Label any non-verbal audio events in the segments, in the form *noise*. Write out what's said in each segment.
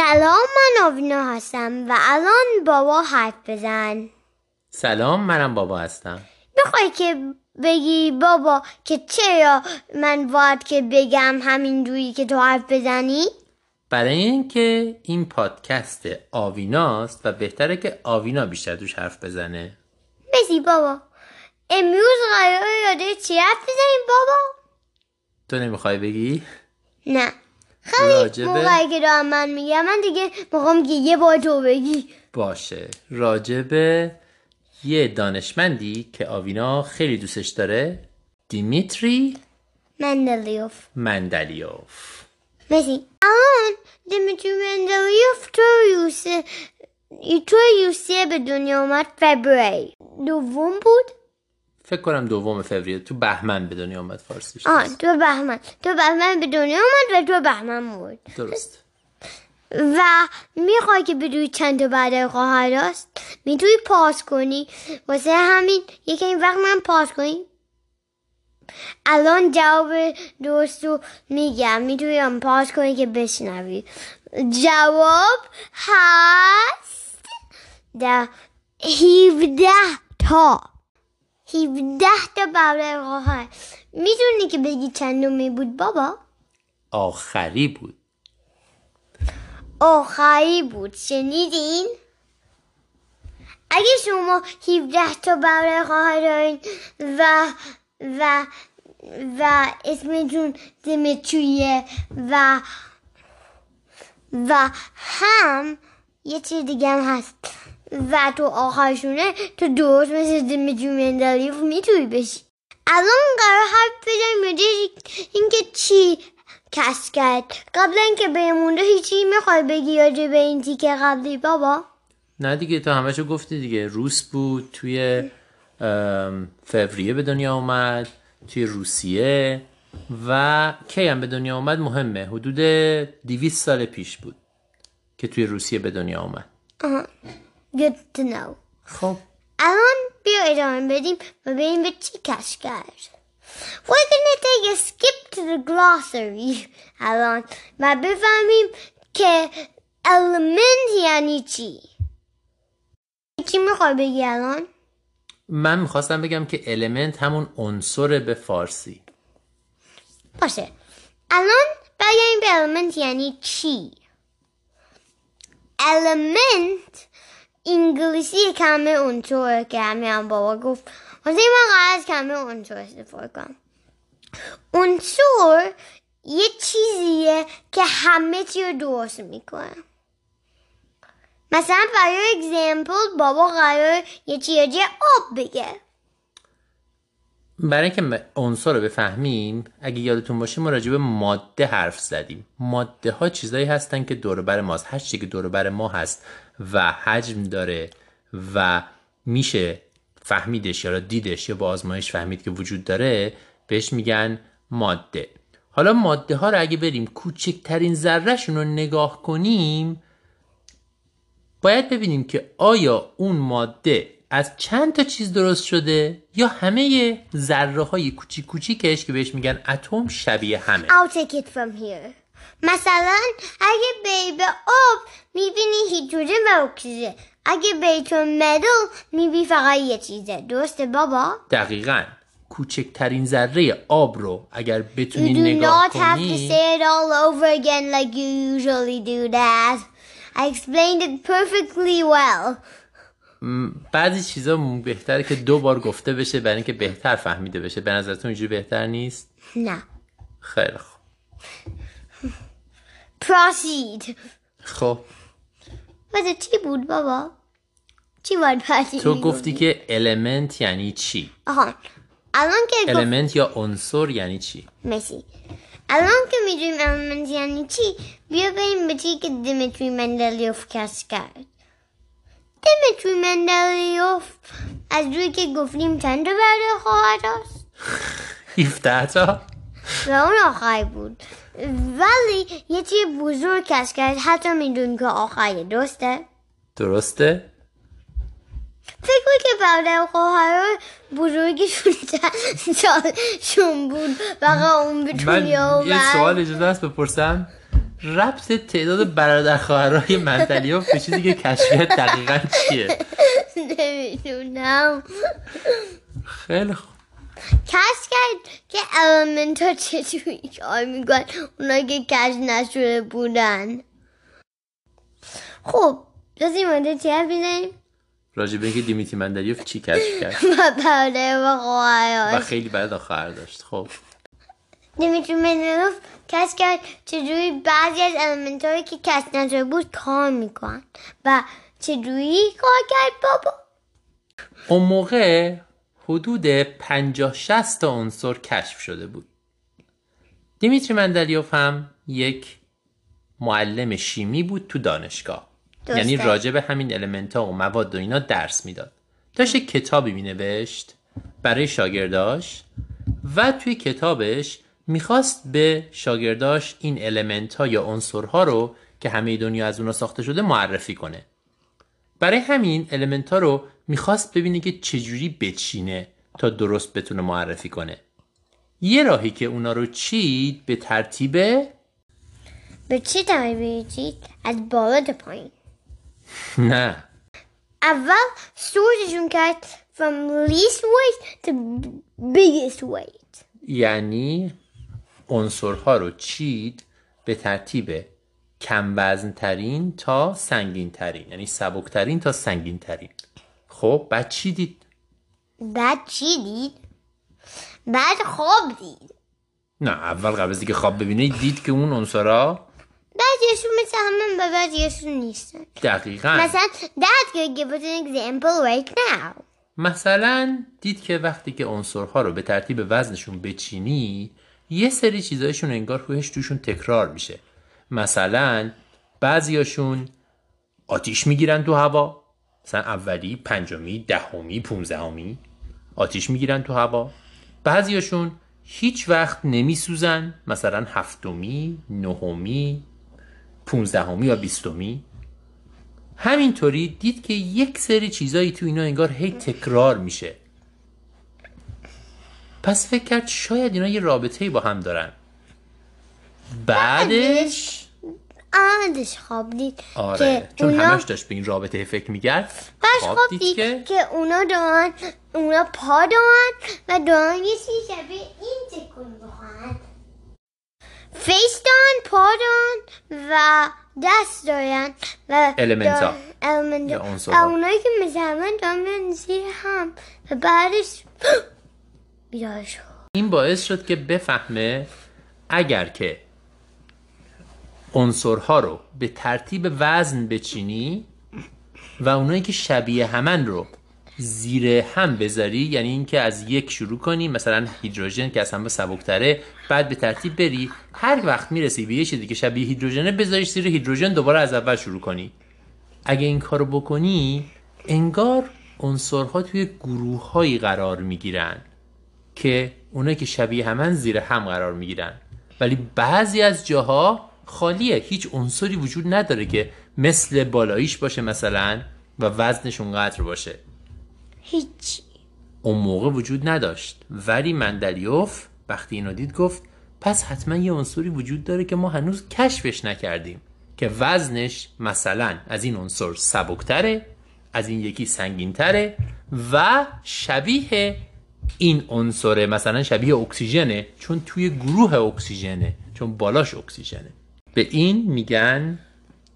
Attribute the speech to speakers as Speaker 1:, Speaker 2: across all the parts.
Speaker 1: سلام من آوینا هستم و الان بابا حرف بزن.
Speaker 2: سلام منم بابا هستم.
Speaker 1: می‌خوای که بگی بابا که چرا من باید که بگم همین جوری که تو حرف بزنی؟
Speaker 2: برای اینکه این پادکست آویناست و بهتره که آوینا بیشتر توش حرف بزنه.
Speaker 1: بسی بابا. امروز قراره یاده چی حرف بزنیم بابا؟
Speaker 2: تو نمی‌خوای بگی؟
Speaker 1: نه. خیلی
Speaker 2: راجبه-
Speaker 1: موقعی که دارم من میگم من دیگه می‌خوام که یه بار تو بگی.
Speaker 2: باشه. راجبه یه دانشمندی که آوینا خیلی دوستش داره دیمیتری
Speaker 1: مندلیوف.
Speaker 2: مندلیوف.
Speaker 1: مسی الان دیمیتری مندلیوف تو روسیه تو روسیه به دنیا اومد فبری. دوم بود؟
Speaker 2: فکر کنم دوم فوریه. تو بهمن به دنیا آمد فارسیش.
Speaker 1: آه تو بهمن. تو بهمن به دنیا اومد و تو بهمن مرد
Speaker 2: درست.
Speaker 1: و می‌خوای که بدوی چند تا بعد خواهر است؟ می‌تونی پاس کنی؟ واسه همین یکی این وقت من پاس کنی. الان جواب درست رو میگم. می‌تونی هم پاس کنی که بشنوی. جواب هست در 17 تا. 17 تا بعد خواهر می‌تونی که بگی چندمی بود بابا؟
Speaker 2: آخری بود.
Speaker 1: آخری بود. شنیدین؟ اگه شما 17 تا برای خواهر دارین و و و اسمتون دیمیتریه و و هم یه چیز دیگه هم هست. و تو آخرشونه تو درست مثل دیمیتری مندلیف می‌تونی بشی. الان قرار حرف بزنیم راجع اینکه چی کس کرد. قبل اینکه بمونده هیچی می‌خوای بگی راجع به این تیکه قبلی بابا؟
Speaker 2: نه دیگه تو همشو گفتی دیگه. روس بود توی فوریه به دنیا اومد توی روسیه و کی هم به دنیا اومد مهمه. حدود 200 سال پیش بود که توی روسیه به دنیا اومد.
Speaker 1: آها. Good to know.
Speaker 2: خب
Speaker 1: الان بیا ادامه بدیم و ببینیم به چی کش کرد We're gonna take a skip to the glossary الان و بفهمیم که element یعنی چی چی می‌خوای بگی الان؟
Speaker 2: من می‌خواستم بگم که المنت همون عنصر به فارسی.
Speaker 1: باشه. الان بگیم به element یعنی چی؟ Element انگلیسی کلمه عنصره که همین هم بابا گفت. واسه من قرار از کلمه عنصر استفاده کنم. عنصر یه چیزیه که همه چی رو درست می‌کنه. مثلا برای اگزمپل بابا قرار یه چیزی آب بگه.
Speaker 2: برای اینکه عنصر رو بفهمیم اگه یادتون باشه ما راجع به ماده حرف زدیم. ماده ها چیزایی هستن که دور بر ماست. هر چیزی که دور بر ما هست و حجم داره و میشه فهمیدش یا دیدش یا با آزمایش فهمید که وجود داره بهش میگن ماده. حالا ماده ها رو اگه بریم کوچکترین ذرهشون رو نگاه کنیم باید ببینیم که آیا اون ماده از چند تا چیز درست شده یا همه ذره های کوچیک کوچیکش که بهش میگن اتم شبیه همه
Speaker 1: I'll take it from here. مثلا اگه بری به آب می‌بینی هیدروژن و اکسیژن اگه بری تو مدل می‌بینی فقط یه چیزه درسته بابا؟
Speaker 2: دقیقا کوچکترین ذره آب رو اگر
Speaker 1: You
Speaker 2: بتونی
Speaker 1: do
Speaker 2: نگاه
Speaker 1: not have to
Speaker 2: کنی
Speaker 1: say it all over again like you usually do that. I explained it perfectly well.
Speaker 2: بعضی چیزا بهتره که دو بار گفته بشه برای اینکه بهتر فهمیده بشه. به نظرتون اینجوری بهتر نیست؟
Speaker 1: نه.
Speaker 2: خیلی خوب.
Speaker 1: Proceed.
Speaker 2: خب.
Speaker 1: واسه چی بود بابا؟ چی باید پسی
Speaker 2: تو گفتی که المنت یعنی چی؟
Speaker 1: آها. الان که گفت
Speaker 2: المنت یا عنصر یعنی چی؟
Speaker 1: مرسی. الان که می‌دونیم element یعنی چی بیا بریم به چی که دیمیتری مندلیوف کس کرد. دیمیتری مندلیوف از روی که گفتیم چند تا برده خواهد است
Speaker 2: 17 تا؟
Speaker 1: و اون آخری بود. ولی یه چی بزرگ کس کرد حتی می‌دونیم که آخری درسته؟
Speaker 2: درسته.
Speaker 1: فکر که برادر خواهر بزرگشون سالشون بود. فقط اون به
Speaker 2: من یه. سوال اجازه هست بپرسم. ربط تعداد برادر خواهرای مندلیوف به چیزی که کشفیت دقیقا چیه؟
Speaker 1: نمی‌دونم.
Speaker 2: خیلی خوب.
Speaker 1: کش کرد که المنت ها چطوری کار میکن اونا که کش نشده بودن. خب راستی مانده چی حرف می‌زنیم
Speaker 2: راجع به اینکه دیمیتری مندلیوف چی کشف کرد؟ *laughs*
Speaker 1: و برادر و
Speaker 2: و
Speaker 1: خواهرهاش
Speaker 2: خیلی برادر خواهر داشت. خب.
Speaker 1: دیمیتری مندلوف کش کرد چجوری بعضی از المنت هایی که کش نشده بود کار میکن و چجوری کار کرد بابا؟
Speaker 2: اون موقع حدود 50 60 تا عنصر کشف شده بود. دیمیتری مندلیوف هم یک معلم شیمی بود تو دانشگاه.
Speaker 1: درسته.
Speaker 2: یعنی راجع به همین element ها و مواد و اینا درس می‌داد. داشت کتابی مینوشت برای شاگرداش و توی کتابش می‌خواست به شاگرداش این element ها یا عنصر ها رو که همه دنیا از اونا ساخته شده معرفی کنه. برای همین element ها رو می‌خواست ببینه که چجوری بچینه تا درست بتونه معرفی کنه. یه راهی که اونا رو چید به ترتیب
Speaker 1: به چی چید؟ از بالا پایین. *laughs*
Speaker 2: نه.
Speaker 1: اول سورتشون کرد from least weight to biggest weight.
Speaker 2: یعنی عنصرها رو چید به ترتیب کم وزن ترین تا سنگین ترین یعنی سبک ترین تا سنگین ترین خب بعد چی دید؟
Speaker 1: بعد چی دید؟ بعد خواب دید.
Speaker 2: نه اول قبل از اینکه خواب ببینه دید که اون عنصرها
Speaker 1: بعضیشون مثل همه و بعضیشون نیستن.
Speaker 2: دقیقا.
Speaker 1: مثلا Dad could give us an example right now.
Speaker 2: مثلا دید که وقتی که عنصرها رو به ترتیب وزنشون بچینی یه سری چیزایشون انگار رویش توشون تکرار میشه. مثلا بعضیاشون آتیش می‌گیرن تو هوا. مثلا اولی پنجمی دهمی پونزدهمی آتیش می‌گیرن تو هوا. بعضیاشون هیچ وقت نمیسوزن. مثلا هفتمی نهمی پونزدهمی یا بیستمی. همینطوری دید که یک سری چیزایی تو اینا انگار هی تکرار میشه. پس فکر کرد شاید اینا یه رابطه با هم دارن. بعدش؟
Speaker 1: بعدش خواب دید
Speaker 2: آره
Speaker 1: که
Speaker 2: چون
Speaker 1: اونا
Speaker 2: همش داشت به این رابطه فکر میکرد
Speaker 1: بعدش
Speaker 2: خواب
Speaker 1: خواب
Speaker 2: دید
Speaker 1: دید
Speaker 2: که
Speaker 1: که اونا دارن اونا پا دارن و دارن یه چیزی شبیه این تکون بخورن face دارن پا دارن و دست دارن و element
Speaker 2: ا.
Speaker 1: element
Speaker 2: ا.
Speaker 1: اونایی که مثل همه دارن زیر هم و بعدش بیدار شد
Speaker 2: این باعث شد که بفهمه اگر که عنصرها رو به ترتیب وزن بچینی و اونایی که شبیه همن رو زیر هم بذاری یعنی اینکه از یک شروع کنی مثلا هیدروژن که از همه سبکتره بعد به ترتیب بری هر وقت می‌رسی به یه چیزی که شبیه هیدروژنه بذاریش زیر هیدروژن دوباره از اول شروع کنی. اگه این کارو بکنی انگار عنصرها توی گروه قرار می‌گیرن. که اونایی که شبیه همن زیر هم قرار می‌گیرن. ولی بعضی از جاها خالیه. هیچ عنصری وجود نداره که مثل بالاییش باشه مثلا و وزنش اونقدر باشه.
Speaker 1: هیچ.
Speaker 2: اون موقع وجود نداشت. ولی مندلیوف وقتی اینو دید گفت پس حتما یه عنصری وجود داره که ما هنوز کشفش نکردیم که وزنش مثلا از این عنصر سبکتره از این یکی سنگینتره و شبیه این عنصره مثلا شبیه اکسیژنه چون توی گروه اکسیژنه چون بالاش اکسیژنه. به این میگن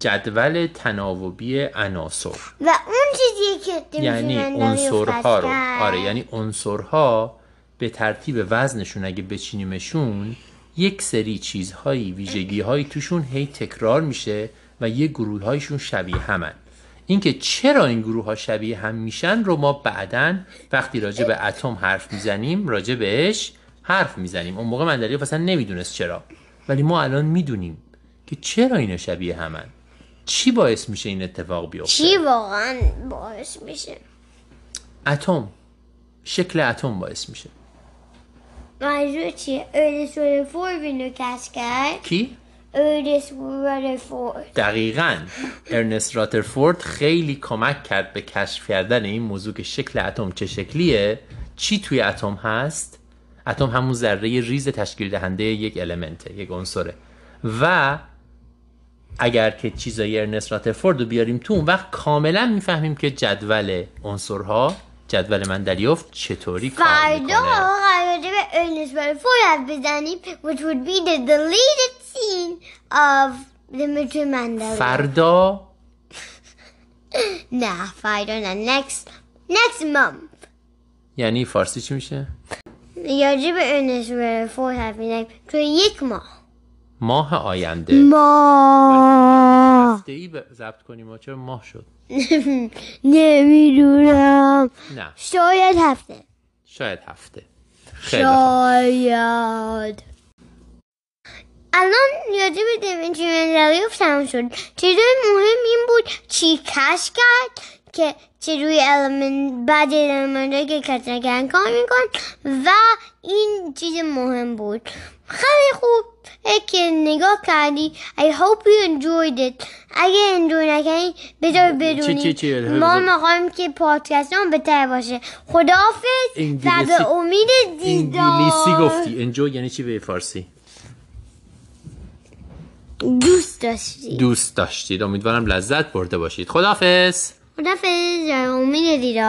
Speaker 2: جدول تناوبی عناصر.
Speaker 1: و اون چیزی که
Speaker 2: یعنی عنصرها رو. آره یعنی عنصرها به ترتیب وزنشون اگه بچینیمشون یک سری چیزهایی ویژگی هایی توشون هی تکرار میشه و یه گروه هایشون شبیه همن. اینکه چرا این گروه ها شبیه هم میشن رو ما بعدا وقتی راجع به اتم حرف می‌زنیم راجع بهش حرف می‌زنیم. اون موقع مندلیوف اصلا نمی‌دونست چرا. ولی ما الان می‌دونیم که چرا اینا شبیه همن. چی باعث میشه این اتفاق بیفته؟
Speaker 1: چی واقعا باعث میشه؟
Speaker 2: اتم. شکل اتم باعث میشه.
Speaker 1: منظور چیه؟ ارنست رادرفورد اینو کشف کرد؟
Speaker 2: کی؟
Speaker 1: ارنست رادرفورد
Speaker 2: دقیقا. ارنست رادرفورد خیلی کمک کرد به کشف کردن این موضوع که شکل اتم چه شکلیه. چی توی اتم هست؟ اتم همون ذره ریز تشکیل دهنده یک element ه یک عنصره. و اگر که چیزای ارنست رادرفورد رو بیاریم تو اون وقت کاملا می‌فهمیم که جدول عنصرها جدول من دریافت چطوری کار
Speaker 1: فردا
Speaker 2: می‌کنه؟
Speaker 1: قراره به ارنست راترفورد حرف بزنیم which would be the deleted scene of the Mystery Mandela
Speaker 2: فردا؟ *laughs*
Speaker 1: نه فردا نه next next month.
Speaker 2: یعنی فارسی چی میشه؟
Speaker 1: راجع به ارنست راترفورد حرف می‌زنیم توی یک ماه.
Speaker 2: ماه آینده.
Speaker 1: ماه.
Speaker 2: هفته ای ضبط کنیم چرا ماه شد. *laughs*
Speaker 1: نمی‌دونم.
Speaker 2: نه.
Speaker 1: شاید هفته.
Speaker 2: شاید هفته. خیلی
Speaker 1: شاید. الان یادی به دیوینچی مندلیوف تمام شد. چیزای مهم این بود چی کش کرد که چجوری المنت بعد المنت که کش نکردن کار میکن و این چیز مهم بود. خیلی خوب. که نگاه کردی. I hope you enjoyed it. اگه انجوی نکنی بذار بدونی.
Speaker 2: چی- چی؟
Speaker 1: ما می‌خوایم که پادکست هم بهتر باشه. خداحافظ. و به امید دیدار.
Speaker 2: انگلیسی گفتی. انجو یعنی چی به فارسی؟
Speaker 1: دوست داشتی.
Speaker 2: دوست داشتید. امیدوارم لذت برده باشید. خداحافظ.
Speaker 1: خداحافظ. امید دیدار.